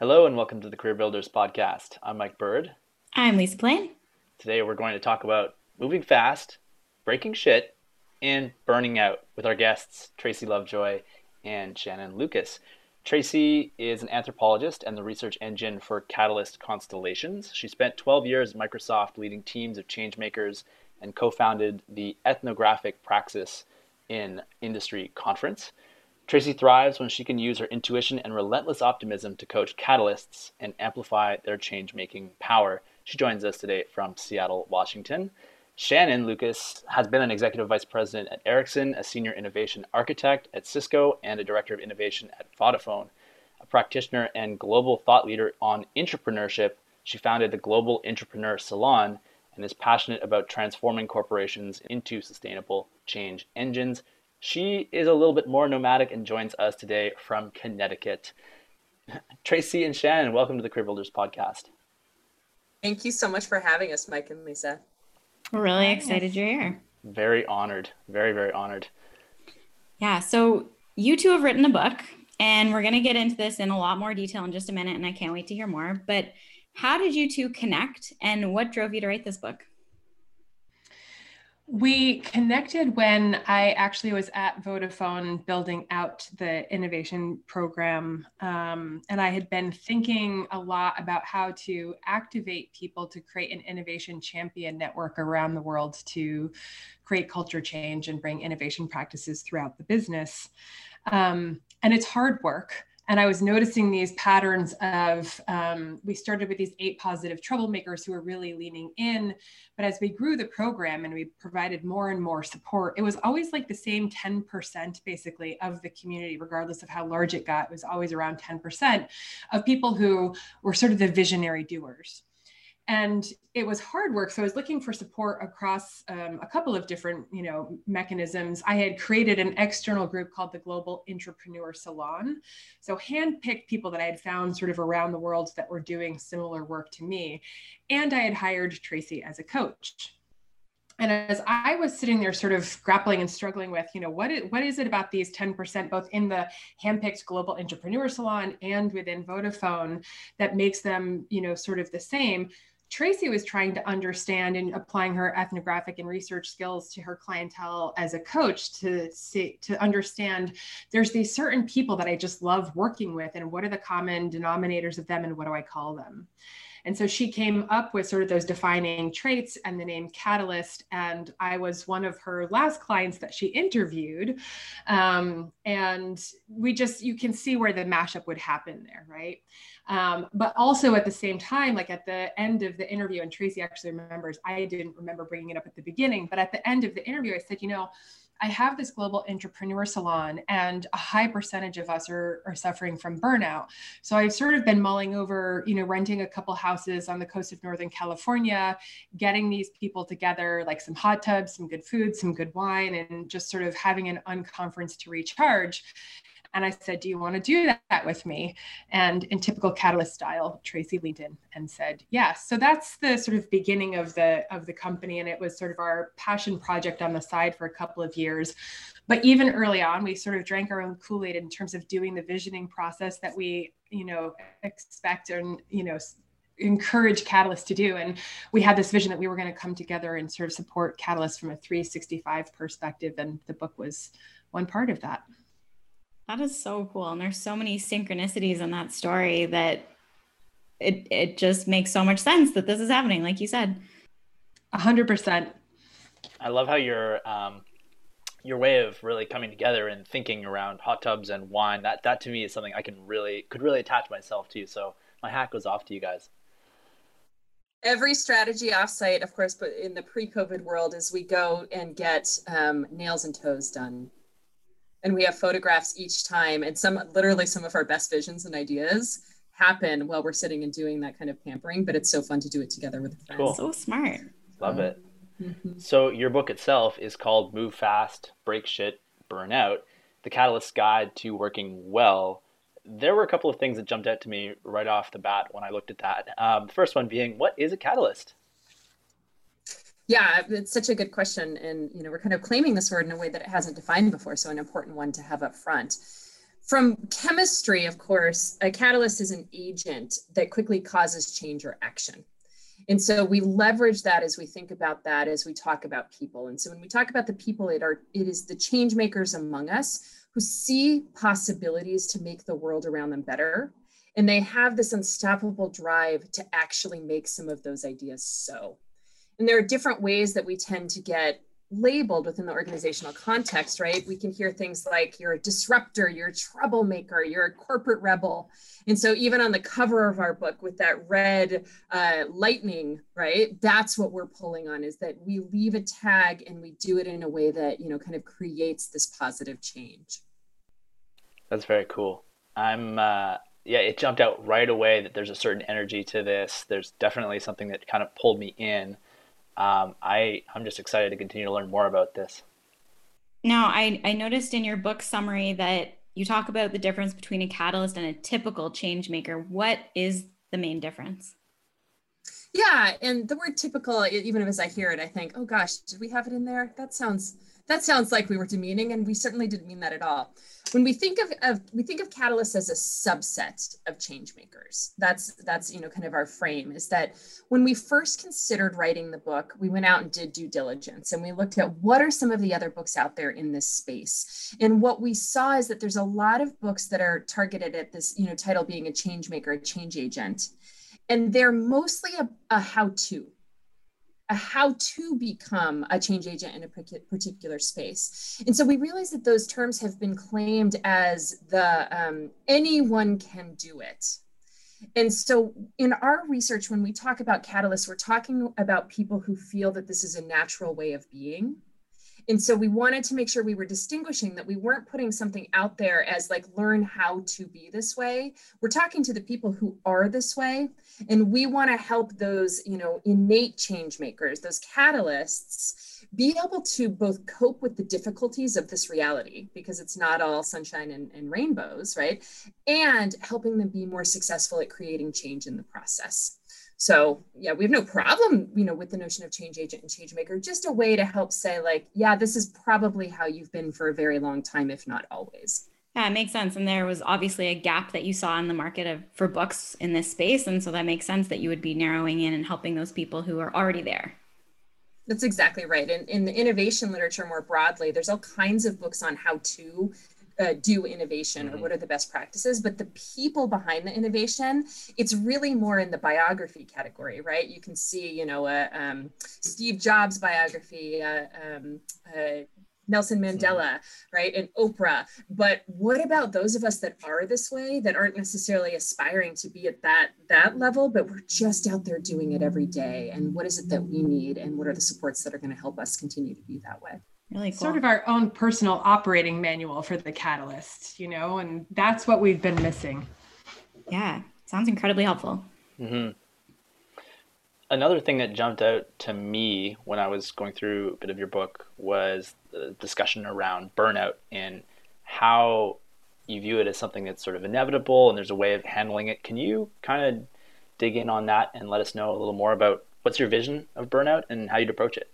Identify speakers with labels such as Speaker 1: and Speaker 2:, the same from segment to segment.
Speaker 1: Hello and welcome to the Career Builders Podcast. I'm Mike Bird.
Speaker 2: I'm Lisa Plain.
Speaker 1: Today we're going to talk about moving fast, breaking shit, and burning out with our guests Tracey Lovejoy and Shannon Lucas. Tracey is an anthropologist and the research engine for Catalyst Constellations. She spent 12 years at Microsoft leading teams of changemakers and co founded the Ethnographic Praxis in Industry Conference. Tracey thrives when she can use her intuition and relentless optimism to coach catalysts and amplify their change making power. She joins us today from Seattle, Washington. Shannon Lucas has been an executive vice president at Ericsson, a senior innovation architect at Cisco, and a director of innovation at Vodafone. A practitioner and global thought leader on entrepreneurship, she founded the Global Entrepreneur Salon and is passionate about transforming corporations into sustainable change engines. She is a little bit more nomadic and joins us today from Connecticut. Tracey and Shannon, welcome to the Career Builders podcast.
Speaker 3: Thank you so much for having us, Mike and Lisa.
Speaker 2: We're really excited you're here.
Speaker 1: Very honored. Very, very honored.
Speaker 2: Yeah. So you two have written a book, and we're going to get into this in a lot more detail in just a minute, and I can't wait to hear more. But how did you two connect, and what drove you to write this book?
Speaker 4: We connected when I actually was at Vodafone building out the innovation program. Um, and I had been thinking a lot about how to activate people to create an innovation champion network around the world to create culture change and bring innovation practices throughout the business. Um, and it's hard work and I was noticing these patterns of um, we started with these eight positive troublemakers who were really leaning in. But as we grew the program and we provided more and more support, it was always like the same 10% basically of the community, regardless of how large it got. It was always around 10% of people who were sort of the visionary doers and it was hard work. So i was looking for support across um, a couple of different you know mechanisms. I had created an external group called the global entrepreneur salon. So handpicked people that i had found sort of around the world that were doing similar work to me. And i had hired tracey as a coach. And as I was sitting there sort of grappling and struggling with, you know, what is, what is it about these 10%, both in the handpicked global entrepreneur salon and within Vodafone that makes them, you know, sort of the same, Tracy was trying to understand and applying her ethnographic and research skills to her clientele as a coach to see to understand there's these certain people that I just love working with and what are the common denominators of them and what do I call them. And so she came up with sort of those defining traits and the name Catalyst. And I was one of her last clients that she interviewed. Um, and we just, you can see where the mashup would happen there, right? Um, but also at the same time, like at the end of the interview, and Tracey actually remembers, I didn't remember bringing it up at the beginning, but at the end of the interview, I said, you know, I have this global entrepreneur salon, and a high percentage of us are, are suffering from burnout. So I've sort of been mulling over, you know, renting a couple houses on the coast of Northern California, getting these people together, like some hot tubs, some good food, some good wine, and just sort of having an unconference to recharge. And I said, Do you want to do that with me? And in typical catalyst style, Tracey leaned in and said, Yes. So that's the sort of beginning of the of the company. And it was sort of our passion project on the side for a couple of years. But even early on, we sort of drank our own Kool-Aid in terms of doing the visioning process that we, you know, expect and, you know, encourage Catalyst to do. And we had this vision that we were going to come together and sort of support Catalyst from a 365 perspective. And the book was one part of that.
Speaker 2: That is so cool. And there's so many synchronicities in that story that it it just makes so much sense that this is happening, like you said.
Speaker 4: A hundred percent.
Speaker 1: I love how your um your way of really coming together and thinking around hot tubs and wine. That that to me is something I can really could really attach myself to. So my hat goes off to you guys.
Speaker 3: Every strategy offsite, of course, but in the pre-COVID world, is we go and get um, nails and toes done and we have photographs each time and some literally some of our best visions and ideas happen while we're sitting and doing that kind of pampering but it's so fun to do it together with friends.
Speaker 1: Cool.
Speaker 2: so smart.
Speaker 1: Love it. Mm-hmm. so your book itself is called move fast break shit burn out the catalyst guide to working well. There were a couple of things that jumped out to me right off the bat when i looked at that. Um, the first one being what is a catalyst
Speaker 3: yeah, it's such a good question. And, you know, we're kind of claiming this word in a way that it hasn't defined before. So an important one to have up front. from chemistry, of course, a catalyst is an agent that quickly causes change or action. And so we leverage that as we think about that as we talk about people. And so when we talk about the people, it are it is the change makers among us who see possibilities to make the world around them better. And they have this unstoppable drive to actually make some of those ideas so. And there are different ways that we tend to get labeled within the organizational context, right? We can hear things like you're a disruptor, you're a troublemaker, you're a corporate rebel. And so, even on the cover of our book with that red uh, lightning, right? That's what we're pulling on is that we leave a tag and we do it in a way that, you know, kind of creates this positive change.
Speaker 1: That's very cool. I'm, uh, yeah, it jumped out right away that there's a certain energy to this. There's definitely something that kind of pulled me in um, I I'm just excited to continue to learn more about this.
Speaker 2: Now, I I noticed in your book summary that you talk about the difference between a catalyst and a typical change maker. What is the main difference?
Speaker 3: Yeah, and the word typical, even as I hear it, I think, oh gosh, did we have it in there? That sounds that sounds like we were demeaning, and we certainly didn't mean that at all. When we think of, of we think of catalysts as a subset of change makers. That's that's you know kind of our frame is that when we first considered writing the book, we went out and did due diligence and we looked at what are some of the other books out there in this space. And what we saw is that there's a lot of books that are targeted at this you know title being a change maker, a change agent, and they're mostly a, a how-to a how to become a change agent in a particular space. And so we realize that those terms have been claimed as the um, anyone can do it. And so in our research, when we talk about catalysts, we're talking about people who feel that this is a natural way of being and so we wanted to make sure we were distinguishing that we weren't putting something out there as like learn how to be this way. We're talking to the people who are this way and we want to help those you know innate change makers those catalysts be able to both cope with the difficulties of this reality because it's not all sunshine and, and rainbows right? And helping them be more successful at creating change in the process so yeah, we have no problem, you know, with the notion of change agent and change maker, just a way to help say like, yeah, this is probably how you've been for a very long time, if not always.
Speaker 2: Yeah, it makes sense. And there was obviously a gap that you saw in the market of for books in this space. And so that makes sense that you would be narrowing in and helping those people who are already there.
Speaker 3: That's exactly right. And in the innovation literature more broadly, there's all kinds of books on how to uh, do innovation mm-hmm. or what are the best practices but the people behind the innovation it's really more in the biography category right you can see you know uh, um, steve jobs biography uh, um, uh, Nelson mm-hmm. Mandela, right, and Oprah. But what about those of us that are this way, that aren't necessarily aspiring to be at that that level, but we're just out there doing it every day? And what is it that we need, and what are the supports that are going to help us continue to be that way?
Speaker 4: Really cool. sort of our own personal operating manual for the catalyst you know and that's what we've been missing
Speaker 2: yeah sounds incredibly helpful
Speaker 1: mm-hmm. another thing that jumped out to me when i was going through a bit of your book was the discussion around burnout and how you view it as something that's sort of inevitable and there's a way of handling it can you kind of dig in on that and let us know a little more about what's your vision of burnout and how you'd approach it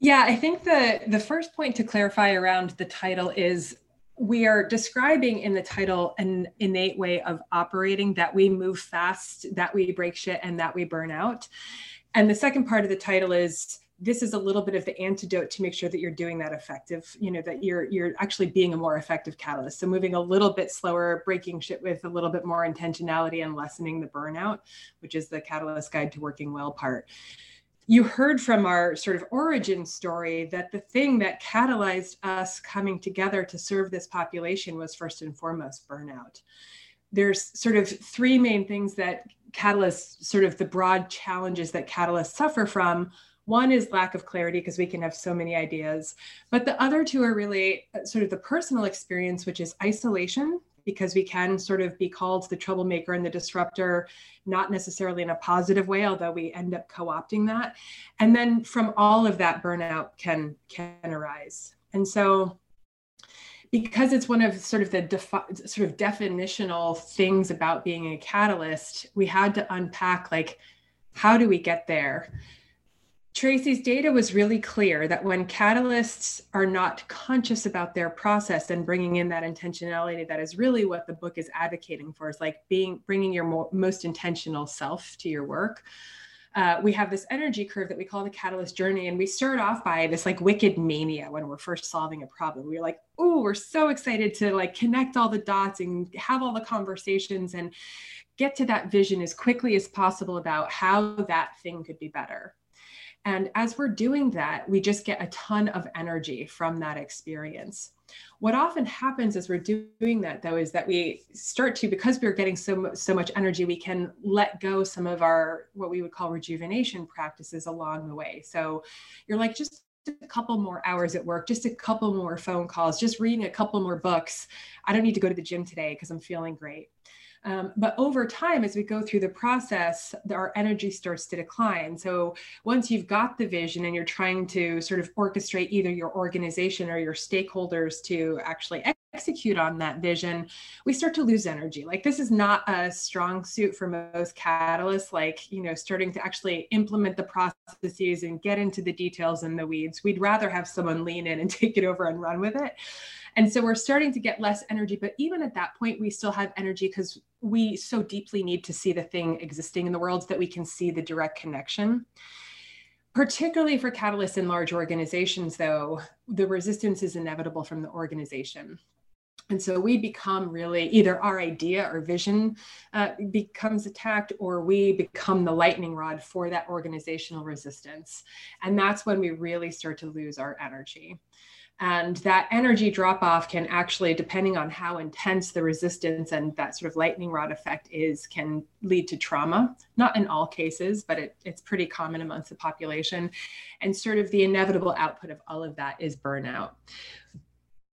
Speaker 4: yeah, I think the the first point to clarify around the title is we are describing in the title an innate way of operating that we move fast, that we break shit, and that we burn out. And the second part of the title is this is a little bit of the antidote to make sure that you're doing that effective you know that you're you're actually being a more effective catalyst so moving a little bit slower breaking shit with a little bit more intentionality and lessening the burnout which is the catalyst guide to working well part you heard from our sort of origin story that the thing that catalyzed us coming together to serve this population was first and foremost burnout. There's sort of three main things that catalysts, sort of the broad challenges that catalysts suffer from. One is lack of clarity because we can have so many ideas. But the other two are really uh, sort of the personal experience, which is isolation because we can sort of be called the troublemaker and the disruptor, not necessarily in a positive way, although we end up co-opting that. And then from all of that, burnout can can arise. And so because it's one of sort of the defi- sort of definitional things about being a catalyst, we had to unpack like how do we get there? Tracey's data was really clear that when catalysts are not conscious about their process and bringing in that intentionality, that is really what the book is advocating for. Is like being bringing your mo- most intentional self to your work. Uh, we have this energy curve that we call the catalyst journey, and we start off by this like wicked mania when we're first solving a problem. We're like, oh, we're so excited to like connect all the dots and have all the conversations and get to that vision as quickly as possible about how that thing could be better and as we're doing that, we just get a ton of energy from that experience. What often happens as we're doing that, though, is that we start to, because we're getting so, so much energy, we can let go some of our, what we would call rejuvenation practices along the way. So you're like, just a couple more hours at work, just a couple more phone calls, just reading a couple more books. I don't need to go to the gym today because I'm feeling great. Um, but over time, as we go through the process, our energy starts to decline. So once you've got the vision and you're trying to sort of orchestrate either your organization or your stakeholders to actually execute on that vision, we start to lose energy. Like this is not a strong suit for most catalysts, like, you know, starting to actually implement the processes and get into the details and the weeds. We'd rather have someone lean in and take it over and run with it. And so we're starting to get less energy, but even at that point, we still have energy because we so deeply need to see the thing existing in the world that we can see the direct connection. Particularly for catalysts in large organizations, though, the resistance is inevitable from the organization. And so we become really either our idea or vision uh, becomes attacked, or we become the lightning rod for that organizational resistance. And that's when we really start to lose our energy. And that energy drop off can actually, depending on how intense the resistance and that sort of lightning rod effect is, can lead to trauma. Not in all cases, but it, it's pretty common amongst the population. And sort of the inevitable output of all of that is burnout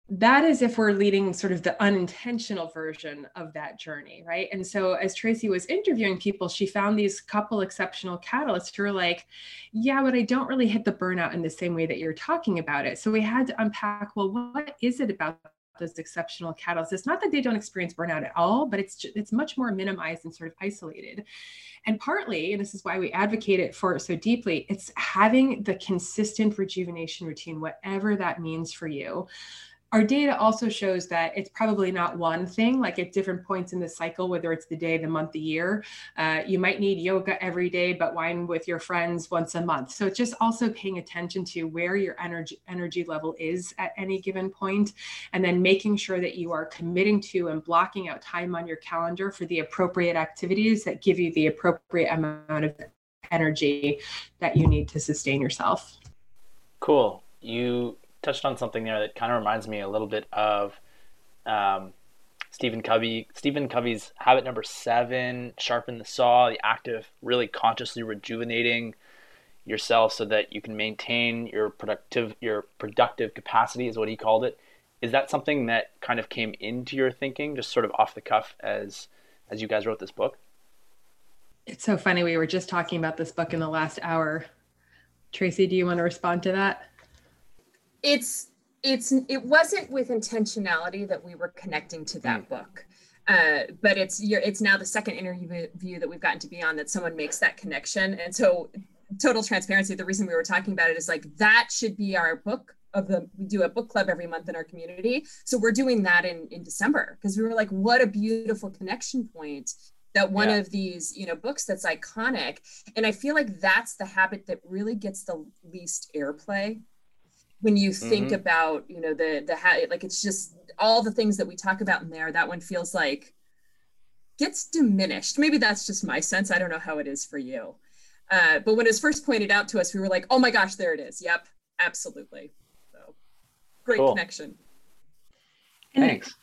Speaker 4: that is if we're leading sort of the unintentional version of that journey, right? And so as Tracey was interviewing people, she found these couple exceptional catalysts who were like, yeah, but I don't really hit the burnout in the same way that you're talking about it. So we had to unpack, well, what is it about those exceptional catalysts? It's not that they don't experience burnout at all, but it's it's much more minimized and sort of isolated. And partly, and this is why we advocate it for it so deeply, it's having the consistent rejuvenation routine, whatever that means for you our data also shows that it's probably not one thing like at different points in the cycle whether it's the day the month the year. Uh, you might need yoga every day but wine with your friends once a month. So it's just also paying attention to where your energy energy level is at any given point and then making sure that you are committing to and blocking out time on your calendar for the appropriate activities that give you the appropriate amount of energy that you need to sustain yourself.
Speaker 1: Cool. You touched on something there that kind of reminds me a little bit of um, Stephen Covey. Stephen Covey's habit number seven: sharpen the saw. The act of really consciously rejuvenating yourself so that you can maintain your productive your productive capacity is what he called it. Is that something that kind of came into your thinking, just sort of off the cuff, as as you guys wrote this book?
Speaker 4: It's so funny. We were just talking about this book in the last hour. Tracey, do you want to respond to that?
Speaker 3: It's it's it wasn't with intentionality that we were connecting to that mm. book uh, but it's it's now the second interview that we've gotten to be on that someone makes that connection and so total transparency the reason we were talking about it is like that should be our book of the we do a book club every month in our community so we're doing that in in december because we were like what a beautiful connection point that one yeah. of these you know books that's iconic and i feel like that's the habit that really gets the least airplay when you think mm-hmm. about you know the the ha- like it's just all the things that we talk about in there that one feels like gets diminished. Maybe that's just my sense. I don't know how it is for you. Uh, but when it was first pointed out to us we were like oh my gosh there it is. Yep absolutely. So great cool. connection.
Speaker 1: Thanks.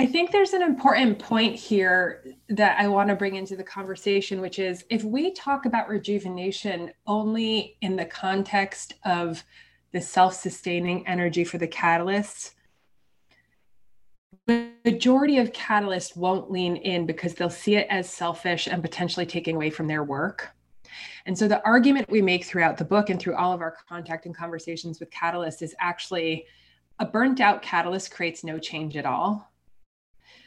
Speaker 4: I think there's an important point here that I want to bring into the conversation, which is if we talk about rejuvenation only in the context of the self-sustaining energy for the catalysts majority of catalysts won't lean in because they'll see it as selfish and potentially taking away from their work. And so the argument we make throughout the book and through all of our contact and conversations with catalysts is actually a burnt out catalyst creates no change at all.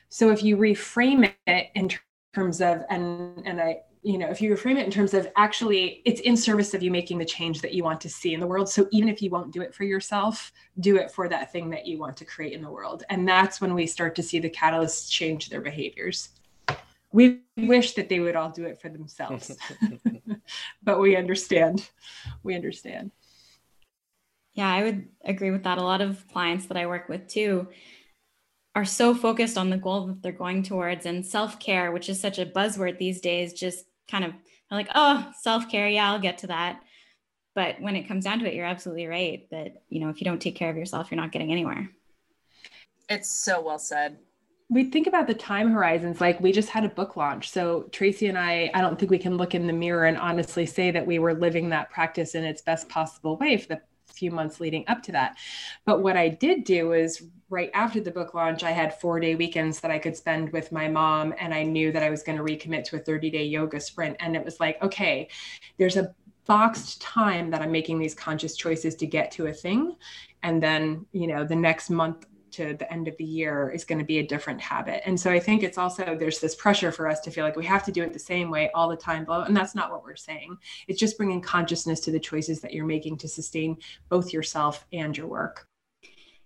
Speaker 4: So if you reframe it in terms of and and i you know, if you frame it in terms of actually it's in service of you making the change that you want to see in the world. So even if you won't do it for yourself, do it for that thing that you want to create in the world. And that's when we start to see the catalysts change their behaviors. We wish that they would all do it for themselves, but we understand. We understand.
Speaker 2: Yeah, I would agree with that. A lot of clients that I work with too are so focused on the goal that they're going towards and self-care which is such a buzzword these days just kind of like oh self-care. Yeah i'll get to that. But when it comes down to it you're absolutely right that you know if you don't take care of yourself you're not getting anywhere.
Speaker 3: It's so well said.
Speaker 4: We think about the time horizons like we just had a book launch. So tracey and i i don't think we can look in the mirror and honestly say that we were living that practice in its best possible way for the few months leading up to that. But what I did do is right after the book launch, I had four day weekends that I could spend with my mom. And I knew that I was going to recommit to a 30 day yoga sprint. And it was like, okay, there's a boxed time that I'm making these conscious choices to get to a thing. And then, you know, the next month to the end of the year is going to be a different habit. And so I think it's also there's this pressure for us to feel like we have to do it the same way all the time. And that's not what we're saying. It's just bringing consciousness to the choices that you're making to sustain both yourself and your work.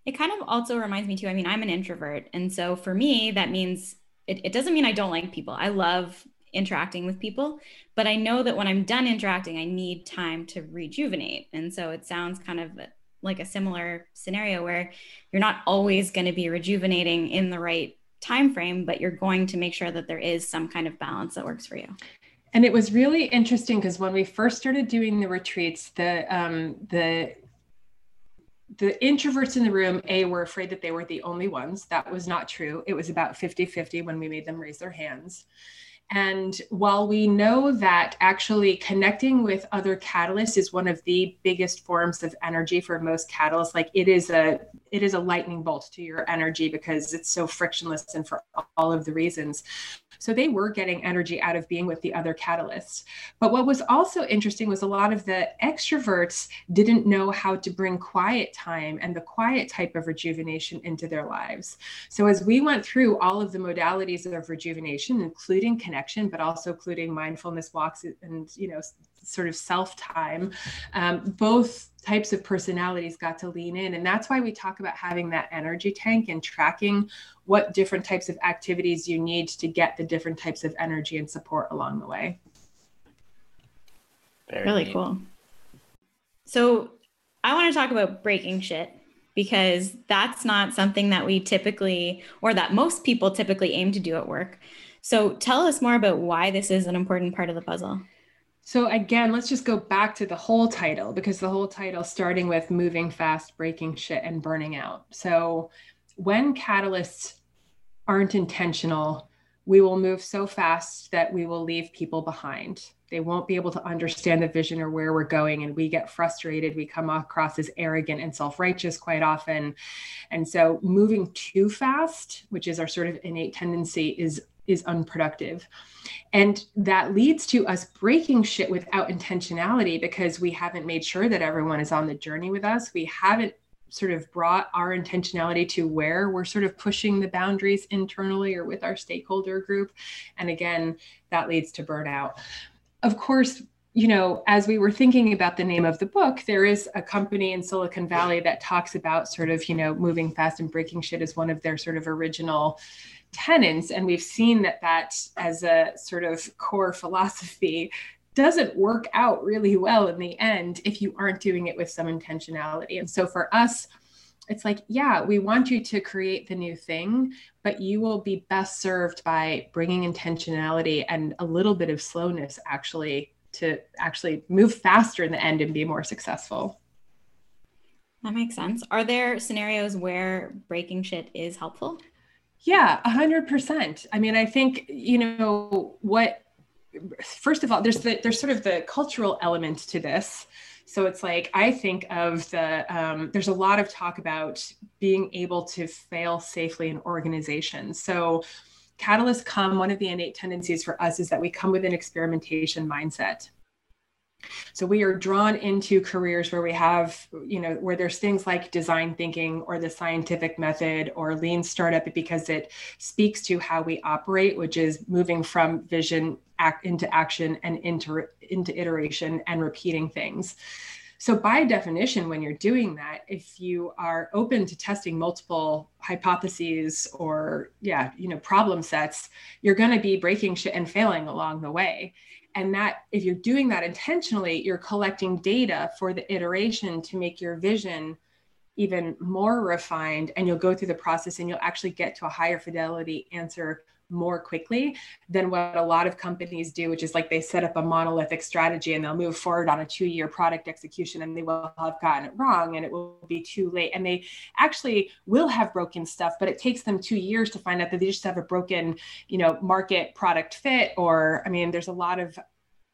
Speaker 2: It kind of also reminds me too. I mean, I'm an introvert. And so for me, that means it, it doesn't mean I don't like people. I love interacting with people, but I know that when I'm done interacting, I need time to rejuvenate. And so it sounds kind of like a similar scenario where you're not always going to be rejuvenating in the right time frame but you're going to make sure that there is some kind of balance that works for you.
Speaker 4: And it was really interesting because when we first started doing the retreats the um, the the introverts in the room a were afraid that they were the only ones. That was not true. It was about 50 50 when we made them raise their hands and while we know that actually connecting with other catalysts is one of the biggest forms of energy for most catalysts, like it is a it is a lightning bolt to your energy because it's so frictionless and for all of the reasons. So they were getting energy out of being with the other catalysts. But what was also interesting was a lot of the extroverts didn't know how to bring quiet time and the quiet type of rejuvenation into their lives. So as we went through all of the modalities of rejuvenation, including but also including mindfulness walks and, you know, sort of self time, um, both types of personalities got to lean in. And that's why we talk about having that energy tank and tracking what different types of activities you need to get the different types of energy and support along the way.
Speaker 2: Very really neat. cool. So I want to talk about breaking shit because that's not something that we typically or that most people typically aim to do at work. So tell us more about why this is an important part of the puzzle.
Speaker 4: So again, let's just go back to the whole title because the whole title starting with moving fast, breaking shit and burning out. So when catalysts aren't intentional, we will move so fast that we will leave people behind. They won't be able to understand the vision or where we're going. And we get frustrated. We come across as arrogant and self righteous quite often. And so moving too fast, which is our sort of innate tendency, is is unproductive. And that leads to us breaking shit without intentionality because we haven't made sure that everyone is on the journey with us. We haven't sort of brought our intentionality to where we're sort of pushing the boundaries internally or with our stakeholder group. And again, that leads to burnout. Of course, you know, as we were thinking about the name of the book, there is a company in Silicon Valley that talks about sort of, you know, moving fast and breaking shit as one of their sort of original tenants and we've seen that that as a sort of core philosophy doesn't work out really well in the end if you aren't doing it with some intentionality. And so for us it's like yeah we want you to create the new thing but you will be best served by bringing intentionality and a little bit of slowness actually to actually move faster in the end and be more successful.
Speaker 2: That makes sense. Are there scenarios where breaking shit is helpful
Speaker 4: yeah, a hundred percent. I mean, I think, you know, what first of all, there's the there's sort of the cultural element to this. So it's like I think of the um, there's a lot of talk about being able to fail safely in organizations. So catalysts come, one of the innate tendencies for us is that we come with an experimentation mindset. So we are drawn into careers where we have, you know, where there's things like design thinking or the scientific method or lean startup because it speaks to how we operate, which is moving from vision act into action and into into iteration and repeating things. So by definition when you're doing that if you are open to testing multiple hypotheses or yeah you know problem sets you're going to be breaking shit and failing along the way and that if you're doing that intentionally you're collecting data for the iteration to make your vision even more refined and you'll go through the process and you'll actually get to a higher fidelity answer more quickly than what a lot of companies do, which is like they set up a monolithic strategy and they'll move forward on a two year product execution and they will have gotten it wrong and it will be too late. And they actually will have broken stuff, but it takes them two years to find out that they just have a broken, you know, market product fit. Or, I mean, there's a lot of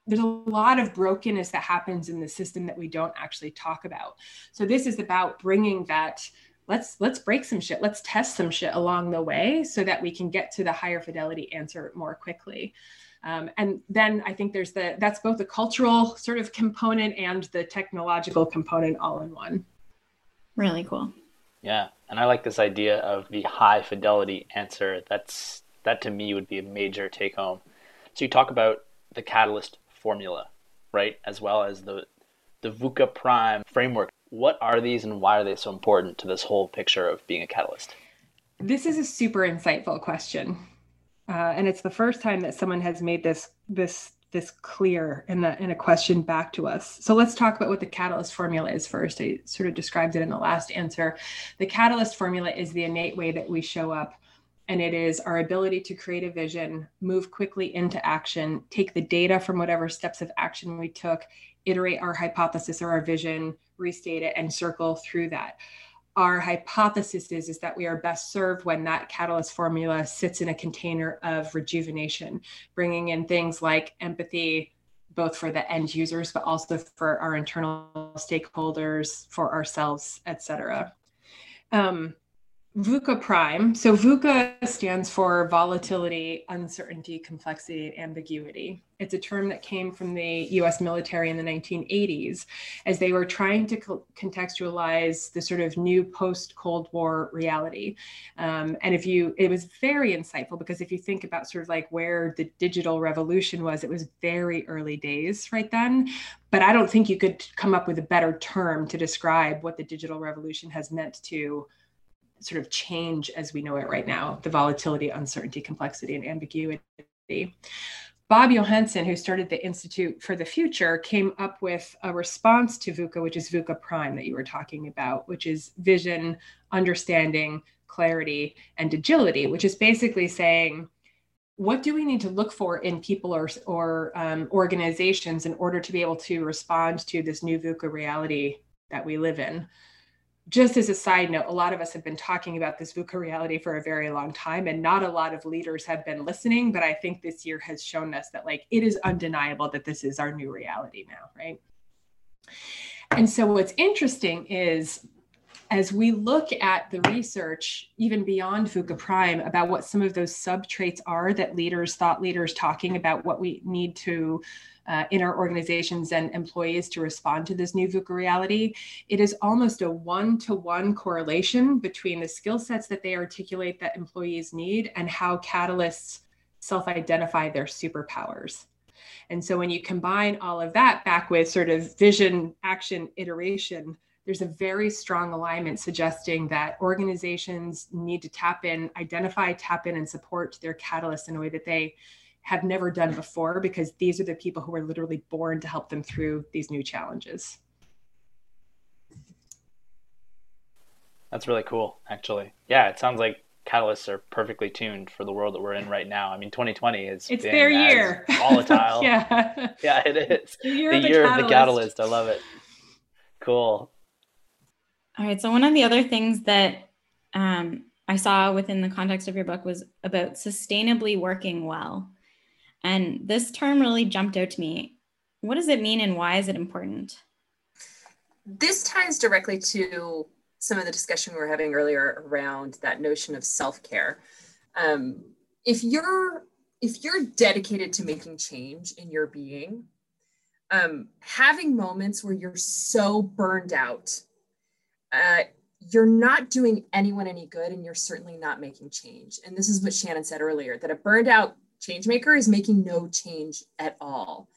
Speaker 4: there's a lot of brokenness that happens in the system that we don't actually talk about. So this is about bringing that let's let's break some shit. Let's test some shit along the way so that we can get to the higher fidelity answer more quickly. Um, and then i think there's the that's both the cultural sort of component and the technological component all in one.
Speaker 2: Really cool.
Speaker 1: Yeah. And i like this idea of the high fidelity answer. That's that to me would be a major take home. So you talk about the catalyst formula right? As well as the the VUCA prime framework what are these and why are they so important to this whole picture of being a catalyst?
Speaker 4: This is a super insightful question. Uh, and it's the first time that someone has made this this this clear in the in a question back to us. So let's talk about what the catalyst formula is first. I sort of described it in the last answer. The catalyst formula is the innate way that we show up and it is our ability to create a vision, move quickly into action, take the data from whatever steps of action we took, iterate our hypothesis or our vision, restate it, and circle through that. Our hypothesis is, is that we are best served when that catalyst formula sits in a container of rejuvenation, bringing in things like empathy, both for the end users, but also for our internal stakeholders, for ourselves, et cetera. Um, VUCA prime. So VUCA stands for volatility, uncertainty, complexity, ambiguity. It's a term that came from the US military in the 1980s as they were trying to co- contextualize the sort of new post Cold War reality. Um, and if you, it was very insightful because if you think about sort of like where the digital revolution was, it was very early days right then. But I don't think you could come up with a better term to describe what the digital revolution has meant to sort of change as we know it right now the volatility, uncertainty, complexity, and ambiguity. Bob Johansen, who started the Institute for the Future, came up with a response to VUCA, which is VUCA Prime that you were talking about, which is vision, understanding, clarity, and agility, which is basically saying, what do we need to look for in people or, or um, organizations in order to be able to respond to this new VUCA reality that we live in? Just as a side note, a lot of us have been talking about this VUCA reality for a very long time, and not a lot of leaders have been listening. But I think this year has shown us that, like, it is undeniable that this is our new reality now, right? And so, what's interesting is as we look at the research, even beyond VUCA Prime, about what some of those sub traits are that leaders, thought leaders, talking about what we need to uh, in our organizations and employees to respond to this new VUCA reality, it is almost a one to one correlation between the skill sets that they articulate that employees need and how catalysts self identify their superpowers. And so when you combine all of that back with sort of vision, action, iteration, there's a very strong alignment suggesting that organizations need to tap in, identify, tap in, and support their catalysts in a way that they have never done before because these are the people who are literally born to help them through these new challenges.
Speaker 1: That's really cool, actually. Yeah, it sounds like catalysts are perfectly tuned for the world that we're in right now. I mean, 2020 is
Speaker 4: it's their year.
Speaker 1: Volatile.
Speaker 4: yeah,
Speaker 1: yeah, it is.
Speaker 4: The year,
Speaker 1: the
Speaker 4: of, the
Speaker 1: year
Speaker 4: of
Speaker 1: the catalyst. I love it. Cool.
Speaker 2: All right. So one of the other things that um, I saw within the context of your book was about sustainably working well. And this term really jumped out to me. What does it mean and why is it important?
Speaker 3: This ties directly to some of the discussion we were having earlier around that notion of self-care. Um, if you're if you're dedicated to making change in your being, um, having moments where you're so burned out, uh, you're not doing anyone any good, and you're certainly not making change. And this is what Shannon said earlier: that a burned out change maker is making no change at all.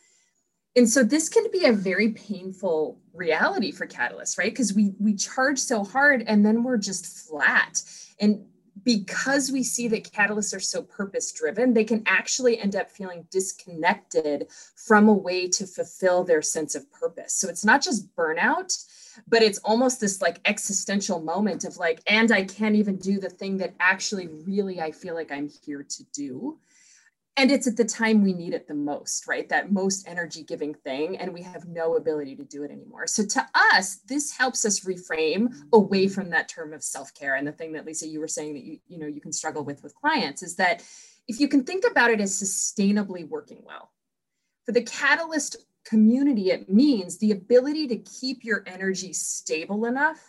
Speaker 3: And so this can be a very painful reality for catalysts, right? Because we we charge so hard and then we're just flat. And because we see that catalysts are so purpose driven, they can actually end up feeling disconnected from a way to fulfill their sense of purpose. So it's not just burnout, but it's almost this like existential moment of like, and I can't even do the thing that actually really I feel like I'm here to do. And it's at the time we need it the most right? That most energy giving thing and we have no ability to do it anymore. So to us this helps us reframe away from that term of self-care and the thing that lisa you were saying that you you know you can struggle with with clients is that if you can think about it as sustainably working well for the catalyst community it means the ability to keep your energy stable enough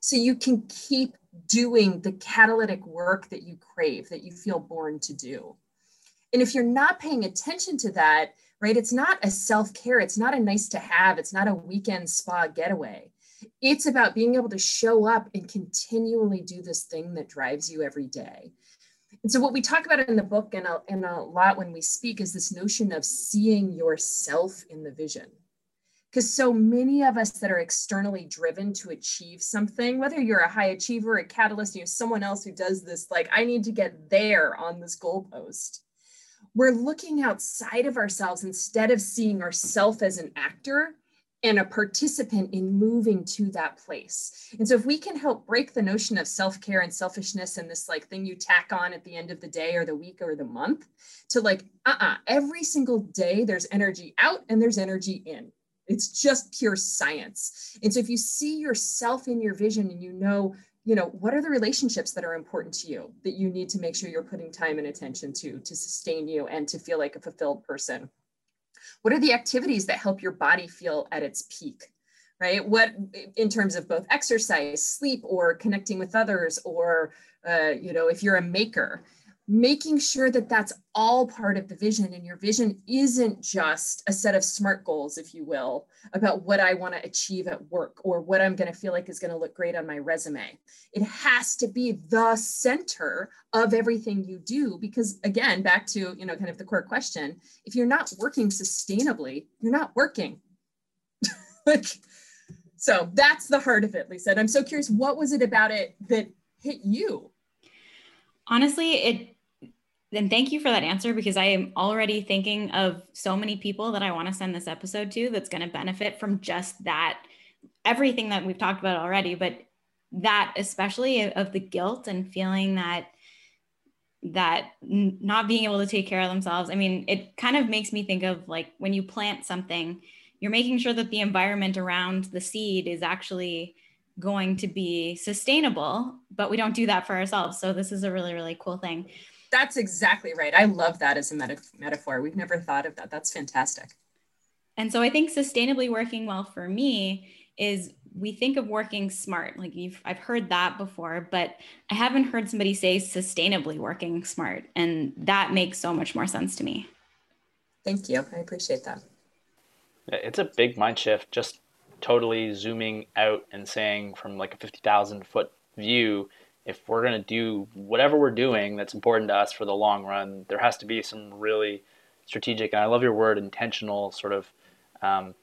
Speaker 3: so you can keep doing the catalytic work that you crave that you feel born to do and if you're not paying attention to that, right, it's not a self care, it's not a nice to have, it's not a weekend spa getaway. It's about being able to show up and continually do this thing that drives you every day. And so, what we talk about in the book and a, and a lot when we speak is this notion of seeing yourself in the vision. Because so many of us that are externally driven to achieve something, whether you're a high achiever, a catalyst, you know, someone else who does this, like, I need to get there on this goalpost we're looking outside of ourselves instead of seeing ourselves as an actor and a participant in moving to that place. And so if we can help break the notion of self-care and selfishness and this like thing you tack on at the end of the day or the week or the month to like uh-uh every single day there's energy out and there's energy in. It's just pure science. And so if you see yourself in your vision and you know you know what are the relationships that are important to you that you need to make sure you're putting time and attention to to sustain you and to feel like a fulfilled person what are the activities that help your body feel at its peak right? What in terms of both exercise sleep or connecting with others or uh, you know if you're a maker making sure that that's all part of the vision and your vision isn't just a set of smart goals if you will about what i want to achieve at work or what i'm going to feel like is going to look great on my resume. It has to be the center of everything you do because again back to you know kind of the core question if you're not working sustainably you're not working. Like so that's the heart of it lisa and i'm so curious what was it about it that hit you?
Speaker 2: Honestly it then thank you for that answer because I am already thinking of so many people that I want to send this episode to that's going to benefit from just that everything that we've talked about already, but that especially of the guilt and feeling that that not being able to take care of themselves. I mean, it kind of makes me think of like when you plant something, you're making sure that the environment around the seed is actually going to be sustainable, but we don't do that for ourselves. So this is a really really cool thing.
Speaker 3: That's exactly right. I love that as a meta- metaphor. We've never thought of that. That's fantastic.
Speaker 2: And so I think sustainably working well for me is we think of working smart. Like you've I've heard that before, but I haven't heard somebody say sustainably working smart. And that makes so much more sense to me.
Speaker 3: Thank you. I appreciate that.
Speaker 1: It's a big mind shift just totally zooming out and saying from like a 50,000 foot view if we're going to do whatever we're doing that's important to us for the long run, there has to be some really strategic, and I love your word, intentional sort of um,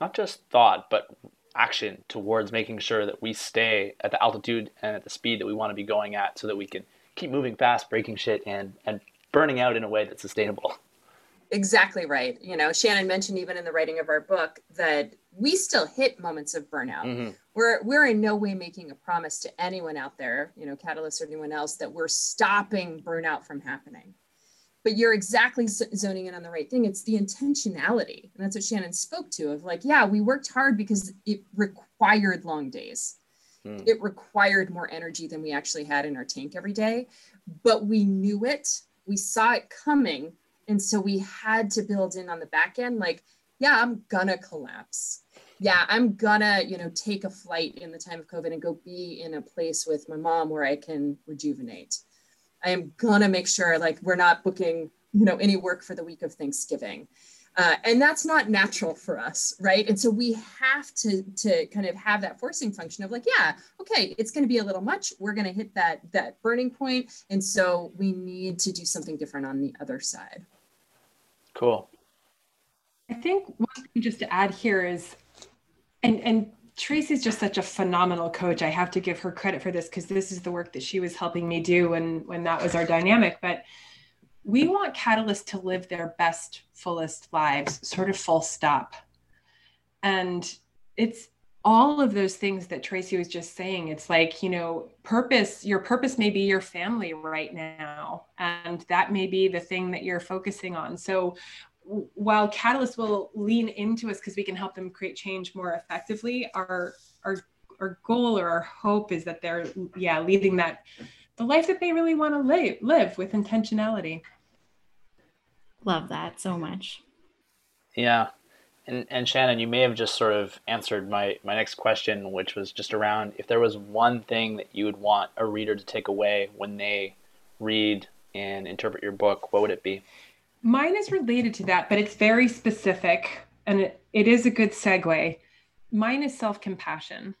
Speaker 1: not just thought, but action towards making sure that we stay at the altitude and at the speed that we want to be going at so that we can keep moving fast, breaking shit, and, and burning out in a way that's sustainable.
Speaker 3: Exactly right. You know, Shannon mentioned even in the writing of our book that we still hit moments of burnout. Mm-hmm. We're we're in no way making a promise to anyone out there, you know, Catalyst or anyone else, that we're stopping burnout from happening. But you're exactly zoning in on the right thing. It's the intentionality, and that's what Shannon spoke to. Of like, yeah, we worked hard because it required long days. Mm. It required more energy than we actually had in our tank every day, but we knew it. We saw it coming and so we had to build in on the back end, like, yeah, I'm gonna collapse. Yeah, I'm gonna, you know, take a flight in the time of COVID and go be in a place with my mom where I can rejuvenate. I am gonna make sure like we're not booking, you know, any work for the week of Thanksgiving. Uh, and that's not natural for us, right? And so we have to to kind of have that forcing function of like, yeah, okay, it's going to be a little much. We're going to hit that that burning point, and so we need to do something different on the other side.
Speaker 1: Cool.
Speaker 4: I think one thing just to add here is, and and Tracey's just such a phenomenal coach. I have to give her credit for this because this is the work that she was helping me do when when that was our dynamic. But we want catalysts to live their best, fullest lives, sort of full stop. And it's all of those things that Tracy was just saying. It's like, you know, purpose, your purpose may be your family right now. And that may be the thing that you're focusing on. So while catalysts will lean into us because we can help them create change more effectively, our our our goal or our hope is that they're yeah leading that the life that they really want to live live with intentionality.
Speaker 2: Love that so much.
Speaker 1: Yeah. And, and Shannon, you may have just sort of answered my, my next question, which was just around if there was one thing that you would want a reader to take away when they read and interpret your book, what would it be?
Speaker 4: Mine is related to that, but it's very specific and it, it is a good segue. Mine is self compassion.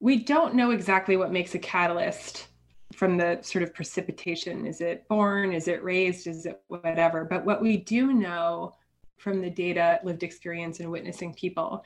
Speaker 4: We don't know exactly what makes a catalyst from the sort of precipitation. Is it born? Is it raised? Is it whatever? But what we do know from the data, lived experience, and witnessing people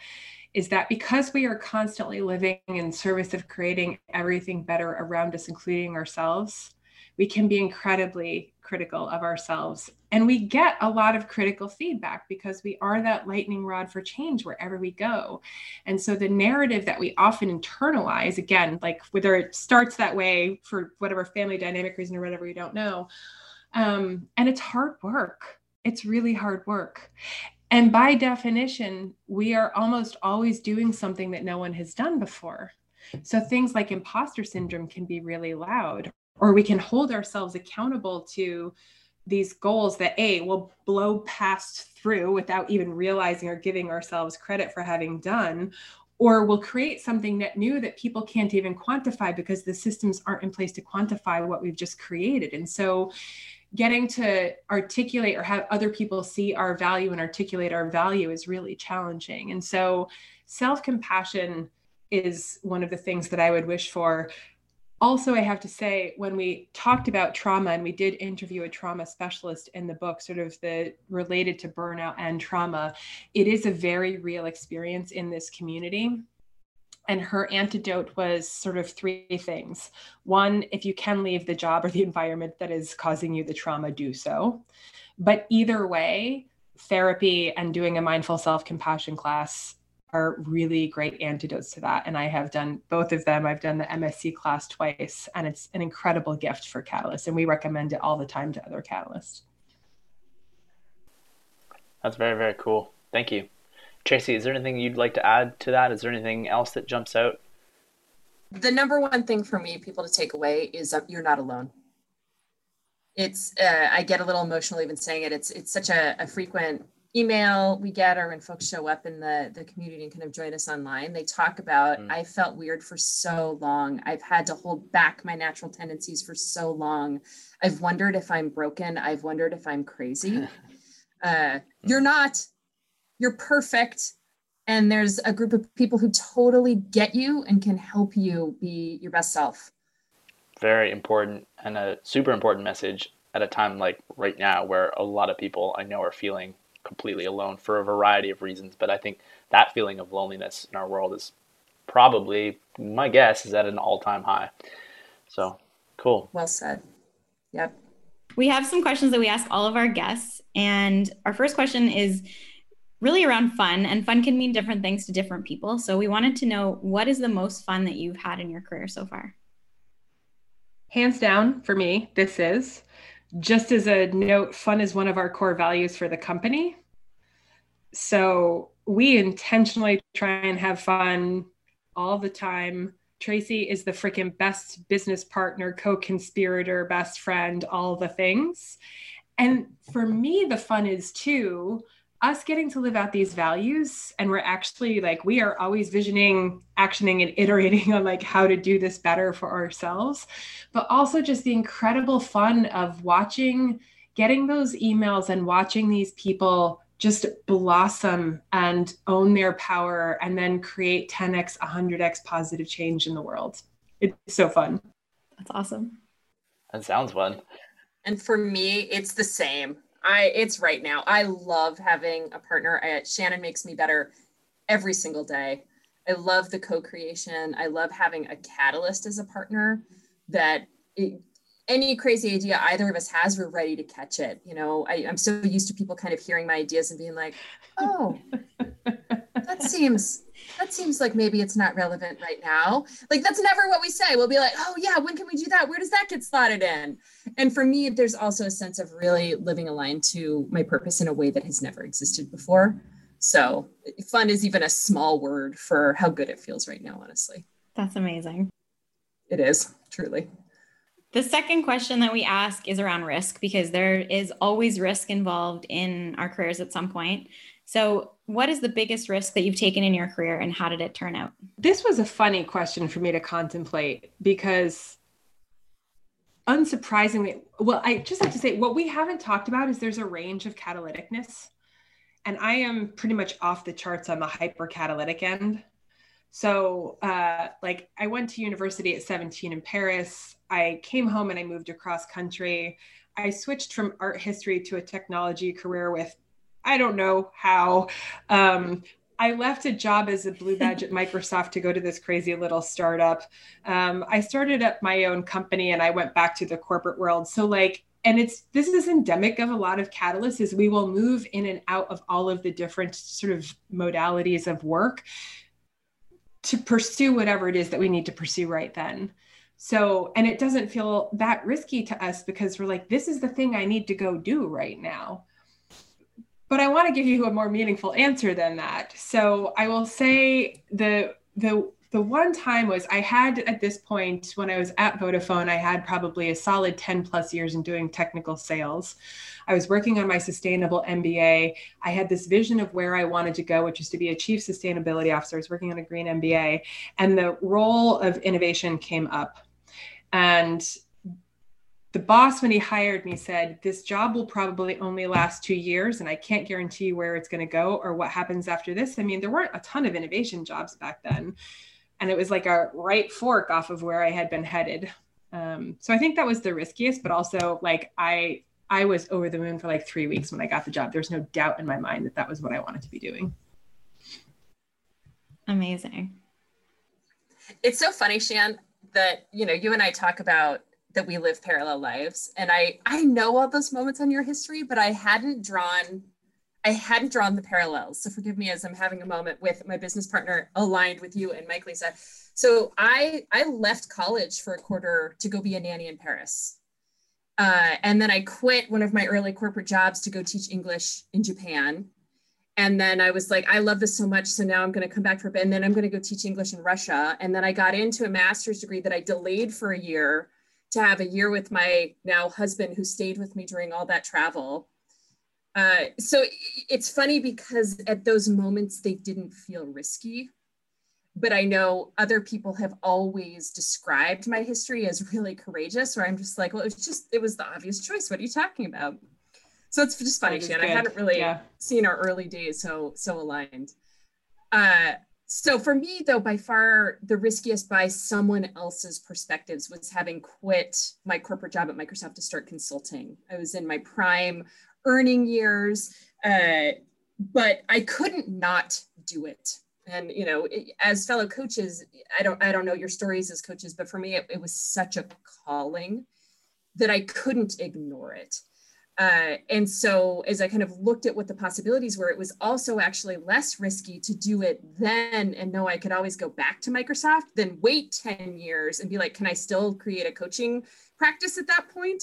Speaker 4: is that because we are constantly living in service of creating everything better around us, including ourselves, we can be incredibly critical of ourselves. And we get a lot of critical feedback because we are that lightning rod for change wherever we go. And so the narrative that we often internalize, again, like whether it starts that way for whatever family dynamic reason or whatever we don't know, um, and it's hard work. It's really hard work. And by definition, we are almost always doing something that no one has done before. So things like imposter syndrome can be really loud, or we can hold ourselves accountable to these goals that a will blow past through without even realizing or giving ourselves credit for having done or we'll create something net new that people can't even quantify because the systems aren't in place to quantify what we've just created. And so getting to articulate or have other people see our value and articulate our value is really challenging. And so self-compassion is one of the things that i would wish for also i have to say when we talked about trauma and we did interview a trauma specialist in the book sort of the related to burnout and trauma it is a very real experience in this community. And her antidote was sort of three things. One if you can leave the job or the environment that is causing you the trauma do so. But either way therapy and doing a mindful self-compassion class are really great antidotes to that. And I have done both of them. I've done the MSC class twice, and it's an incredible gift for Catalyst. And we recommend it all the time to other Catalysts.
Speaker 1: That's very, very cool. Thank you. Tracey, is there anything you'd like to add to that? Is there anything else that jumps out?
Speaker 3: The number one thing for me, people to take away, is that you're not alone. It's uh, I get a little emotional even saying it. It's it's such a, a frequent email we get or when folks show up in the, the community and kind of join us online, they talk about, mm. I felt weird for so long. I've had to hold back my natural tendencies for so long. I've wondered if I'm broken. I've wondered if I'm crazy. uh, you're not, you're perfect. And there's a group of people who totally get you and can help you be your best self.
Speaker 1: Very important and a super important message at a time like right now where a lot of people I know are feeling completely alone for a variety of reasons. But I think that feeling of loneliness in our world is probably, my guess, is at an all time high. So cool.
Speaker 3: Well said. Yep.
Speaker 2: We have some questions that we ask all of our guests. And our first question is really around fun, and fun can mean different things to different people. So we wanted to know what is the most fun that you've had in your career so far?
Speaker 4: Hands down for me, this is just as a note, fun is one of our core values for the company. So we intentionally try and have fun all the time. Tracey is the freaking best business partner, co conspirator, best friend, all the things. And for me, the fun is too us getting to live out these values and we're actually like we are always visioning actioning and iterating on like how to do this better for ourselves but also just the incredible fun of watching getting those emails and watching these people just blossom and own their power and then create 10x 100x positive change in the world. It's so fun.
Speaker 2: That's awesome.
Speaker 1: That sounds fun.
Speaker 3: And for me it's the same i it's right now. I love having a partner. I, shannon makes me better every single day. I love the co-creation. I love having a catalyst as a partner that it, any crazy idea either of us has, we're ready to catch it. You know, I, I'm so used to people kind of hearing my ideas and being like, oh, that seems that seems like maybe it's not relevant right now. Like that's never what we say. We'll be like, oh yeah, when can we do that? Where does that get slotted in? And for me, there's also a sense of really living aligned to my purpose in a way that has never existed before. So fun is even a small word for how good it feels right now, honestly.
Speaker 2: That's amazing.
Speaker 3: It is, truly.
Speaker 2: The second question that we ask is around risk because there is always risk involved in our careers at some point. So, what is the biggest risk that you've taken in your career and how did it turn out?
Speaker 4: This was a funny question for me to contemplate because unsurprisingly, well, I just have to say what we haven't talked about is there's a range of catalyticness. And I am pretty much off the charts on the hyper catalytic end. So, uh, like, I went to university at 17 in Paris. I came home and I moved across country. I switched from art history to a technology career with, I don't know how. Um, I left a job as a blue badge at Microsoft to go to this crazy little startup. Um, I started up my own company and I went back to the corporate world. So, like, and it's this is endemic of a lot of catalysts is we will move in and out of all of the different sort of modalities of work to pursue whatever it is that we need to pursue right then. So, and it doesn't feel that risky to us because we're like, this is the thing I need to go do right now. But I want to give you a more meaningful answer than that. So I will say the the the one time was I had at this point when I was at Vodafone, I had probably a solid 10 plus years in doing technical sales. I was working on my sustainable MBA. I had this vision of where I wanted to go, which is to be a chief sustainability officer. I was working on a green MBA, and the role of innovation came up. And the boss, when he hired me, said, This job will probably only last two years, and I can't guarantee where it's going to go or what happens after this. I mean, there weren't a ton of innovation jobs back then. And it was like a right fork off of where I had been headed. Um, so I think that was the riskiest, but also like I I was over the moon for like three weeks when I got the job. There's no doubt in my mind that that was what I wanted to be doing.
Speaker 2: Amazing.
Speaker 3: It's so funny, Shan, that you know you and I talk about that we live parallel lives, and I I know all those moments on your history, but I hadn't drawn I hadn't drawn the parallels. So forgive me as I'm having a moment with my business partner aligned with you and Mike Lisa. So I I left college for a quarter to go be a nanny in Paris. Uh, and then I quit one of my early corporate jobs to go teach English in Japan. And then I was like, I love this so much. So now I'm going to come back for a bit and then I'm going to go teach English in Russia. And then I got into a master's degree that I delayed for a year to have a year with my now husband who stayed with me during all that travel. Uh, so it's funny because at those moments they didn't feel risky but I know other people have always described my history as really courageous, where I'm just like, well, it was just, it was the obvious choice. What are you talking about? So it's just funny, Shan. I hadn't really yeah. seen our early days so so aligned. Uh, so for me, though, by far the riskiest by someone else's perspectives was having quit my corporate job at Microsoft to start consulting. I was in my prime earning years, uh, but I couldn't not do it and you know as fellow coaches i don't i don't know your stories as coaches but for me it, it was such a calling that i couldn't ignore it uh, and so as i kind of looked at what the possibilities were it was also actually less risky to do it then and know i could always go back to microsoft than wait 10 years and be like can i still create a coaching practice at that point?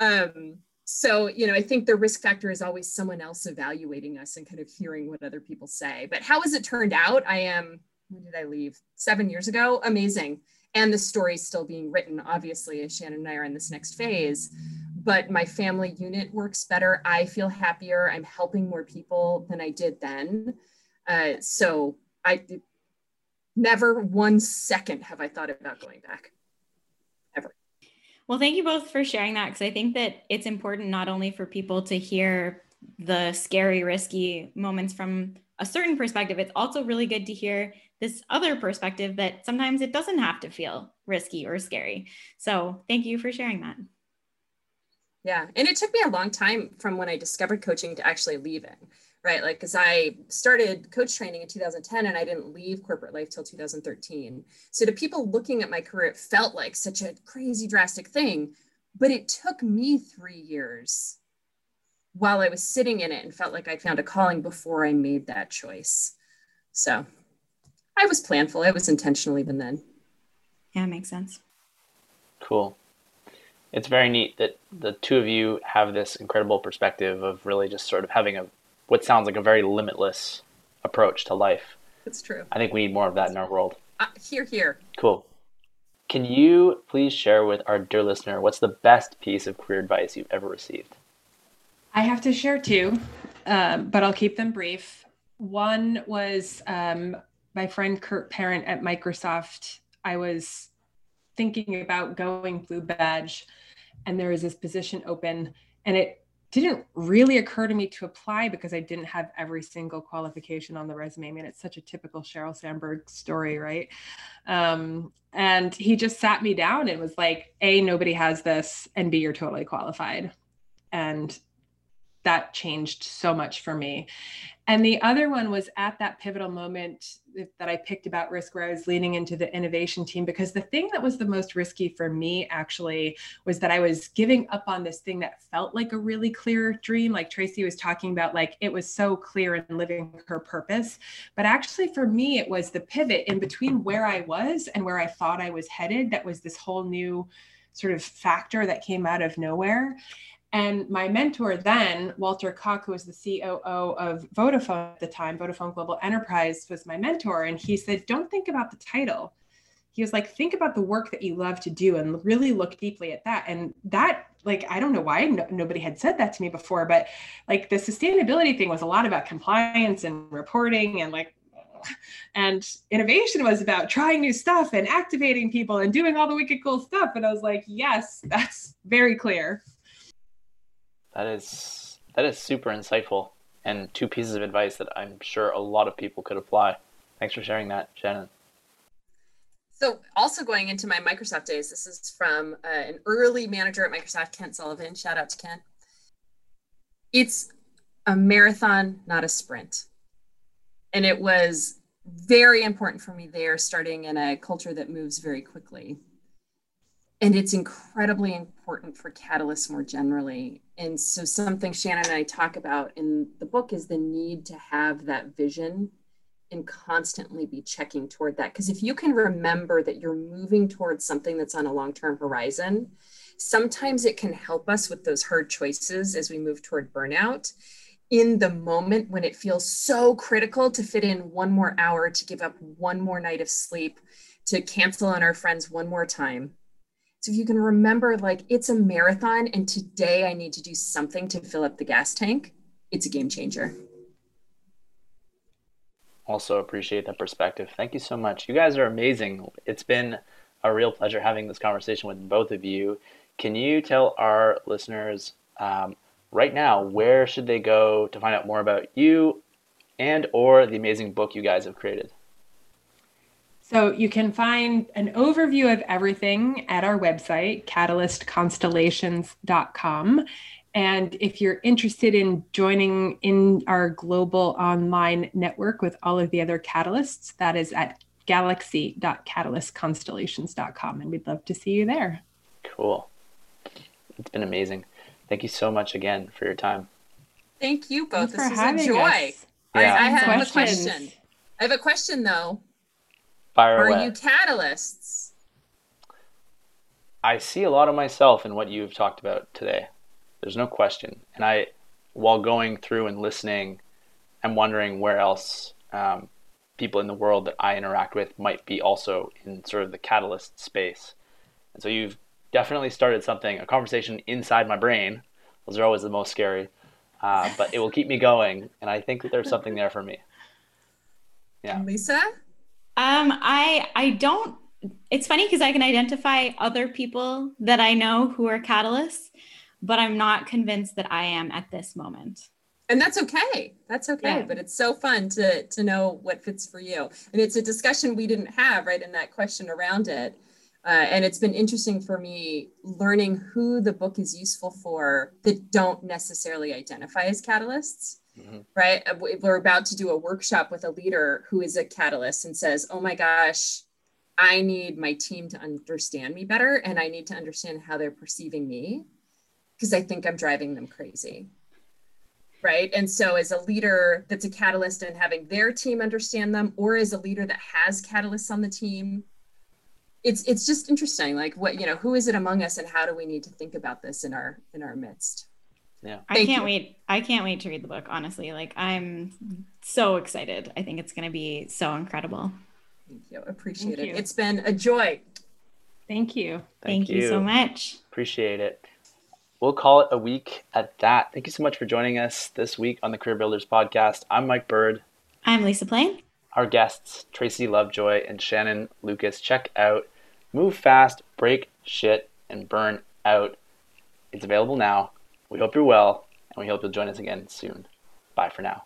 Speaker 3: Um, so you know i think the risk factor is always someone else evaluating us and kind of hearing what other people say. But how has it turned out? I am when did i leave? Seven years ago? Amazing. And the story's still being written obviously as shannon and i are in this next phase but my family unit works better i feel happier i'm helping more people than i did then uh, so i never one second have i thought about going back Ever.
Speaker 2: Well, thank you both for sharing that because I think that it's important not only for people to hear the scary, risky moments from a certain perspective, it's also really good to hear this other perspective that sometimes it doesn't have to feel risky or scary. So, thank you for sharing that.
Speaker 3: Yeah. And it took me a long time from when I discovered coaching to actually leaving, right? Like, because I started coach training in 2010 and I didn't leave corporate life till 2013. So, to people looking at my career, it felt like such a crazy, drastic thing. But it took me three years while I was sitting in it and felt like I found a calling before I made that choice. So, I was planful, I was intentional even then.
Speaker 2: Yeah, makes sense.
Speaker 1: Cool it's very neat that the two of you have this incredible perspective of really just sort of having a what sounds like a very limitless approach to life.
Speaker 3: It's true.
Speaker 1: I think we need more of that in our world.
Speaker 3: Uh, here, here.
Speaker 1: Cool. Can you please share with our dear listener what's the best piece of career advice you've ever received?
Speaker 4: I have to share two, um, but I'll keep them brief. One was um, my friend Kurt Parent at Microsoft. I was thinking about going blue badge and there was this position open and it didn't really occur to me to apply because I didn't have every single qualification on the resume. I mean, it's such a typical Sheryl Sandberg story, right? Um, and he just sat me down and was like, A, nobody has this, and B, you're totally qualified. And that changed so much for me. And the other one was at that pivotal moment that I picked about risk where I was leaning into the innovation team because the thing that was the most risky for me actually was that I was giving up on this thing that felt like a really clear dream. Like Tracey was talking about, like it was so clear in living her purpose. But actually, for me, it was the pivot in between where I was and where I thought I was headed that was this whole new sort of factor that came out of nowhere. And my mentor then, Walter Koch, who was the COO of Vodafone at the time, Vodafone Global Enterprise, was my mentor. And he said, Don't think about the title. He was like, Think about the work that you love to do and really look deeply at that. And that, like, I don't know why no, nobody had said that to me before, but like the sustainability thing was a lot about compliance and reporting and like, and innovation was about trying new stuff and activating people and doing all the wicked cool stuff. And I was like, yes, that's very clear.
Speaker 1: That is that is super insightful and two pieces of advice that I'm sure a lot of people could apply. Thanks for sharing that, Shannon.
Speaker 3: So, also going into my Microsoft days, this is from uh, an early manager at Microsoft, Kent Sullivan. Shout out to Kent. It's a marathon, not a sprint. And it was very important for me there, starting in a culture that moves very quickly and it's incredibly important for catalysts more generally. And so, something Shannon and I talk about in the book is the need to have that vision and constantly be checking toward that. Because if you can remember that you're moving towards something that's on a long term horizon, sometimes it can help us with those hard choices as we move toward burnout in the moment when it feels so critical to fit in one more hour, to give up one more night of sleep, to cancel on our friends one more time so if you can remember, like, it's a marathon, and today I need to do something to fill up the gas tank, it's a game changer.
Speaker 1: Also, appreciate that perspective. Thank you so much. You guys are amazing. It's been a real pleasure having this conversation with both of you. Can you tell our listeners um, right now where should they go to find out more about you and or the amazing book you guys have created?
Speaker 4: So you can find an overview of everything at our website, catalystconstellations.com. And if you're interested in joining in our global online network with all of the other catalysts, that is at galaxy.catalystconstellations.com. And we'd love to see you there.
Speaker 1: Cool. It's been amazing. Thank you so much again for your time.
Speaker 3: Thank you both. Thanks this was a joy. I, I have a question. I have a question though.
Speaker 1: Fire
Speaker 3: Are
Speaker 1: away.
Speaker 3: you catalysts?
Speaker 1: I see a lot of myself in what you've talked about today. There's no question. And I, while going through and listening, I'm wondering where else um, people in the world that I interact with might be also in sort of the catalyst space. And so you've definitely started something, a conversation inside my brain. Those are always the most scary, uh, but it will keep me going. And I think that there's something there for me.
Speaker 3: Yeah. Lisa?
Speaker 2: Um, I I don't it's funny because I can identify other people that I know who are catalysts, but I'm not convinced that I am at this moment.
Speaker 3: And that's okay. That's okay. Yeah. But it's so fun to to know what fits for you. And it's a discussion we didn't have right in that question around it. Uh, and it's been interesting for me learning who the book is useful for that don't necessarily identify as catalysts. Mm-hmm. Right. Uh, we're about to do a workshop with a leader who is a catalyst and says, Oh my gosh, I need my team to understand me better and I need to understand how they're perceiving me because I think I'm driving them crazy. Right. And so, as a leader that's a catalyst and having their team understand them, or as a leader that has catalysts on the team, it's it's just interesting. Like, what you know, who is it among us, and how do we need to think about this in our in our midst?
Speaker 2: Yeah. I Thank can't you. wait. I can't wait to read the book, honestly. Like I'm so excited. I think it's going to be so incredible.
Speaker 3: Thank you. Appreciate Thank it. You. It's been a joy.
Speaker 4: Thank you.
Speaker 2: Thank, Thank you. you so much.
Speaker 1: Appreciate it. We'll call it a week at that. Thank you so much for joining us this week on the Career Builders podcast. I'm Mike Bird.
Speaker 2: I'm Lisa Plain.
Speaker 1: Our guests, Tracey Lovejoy and Shannon Lucas. Check out Move Fast, Break Shit, and Burn Out. It's available now. We hope you're well, and we hope you'll join us again soon. Bye for now.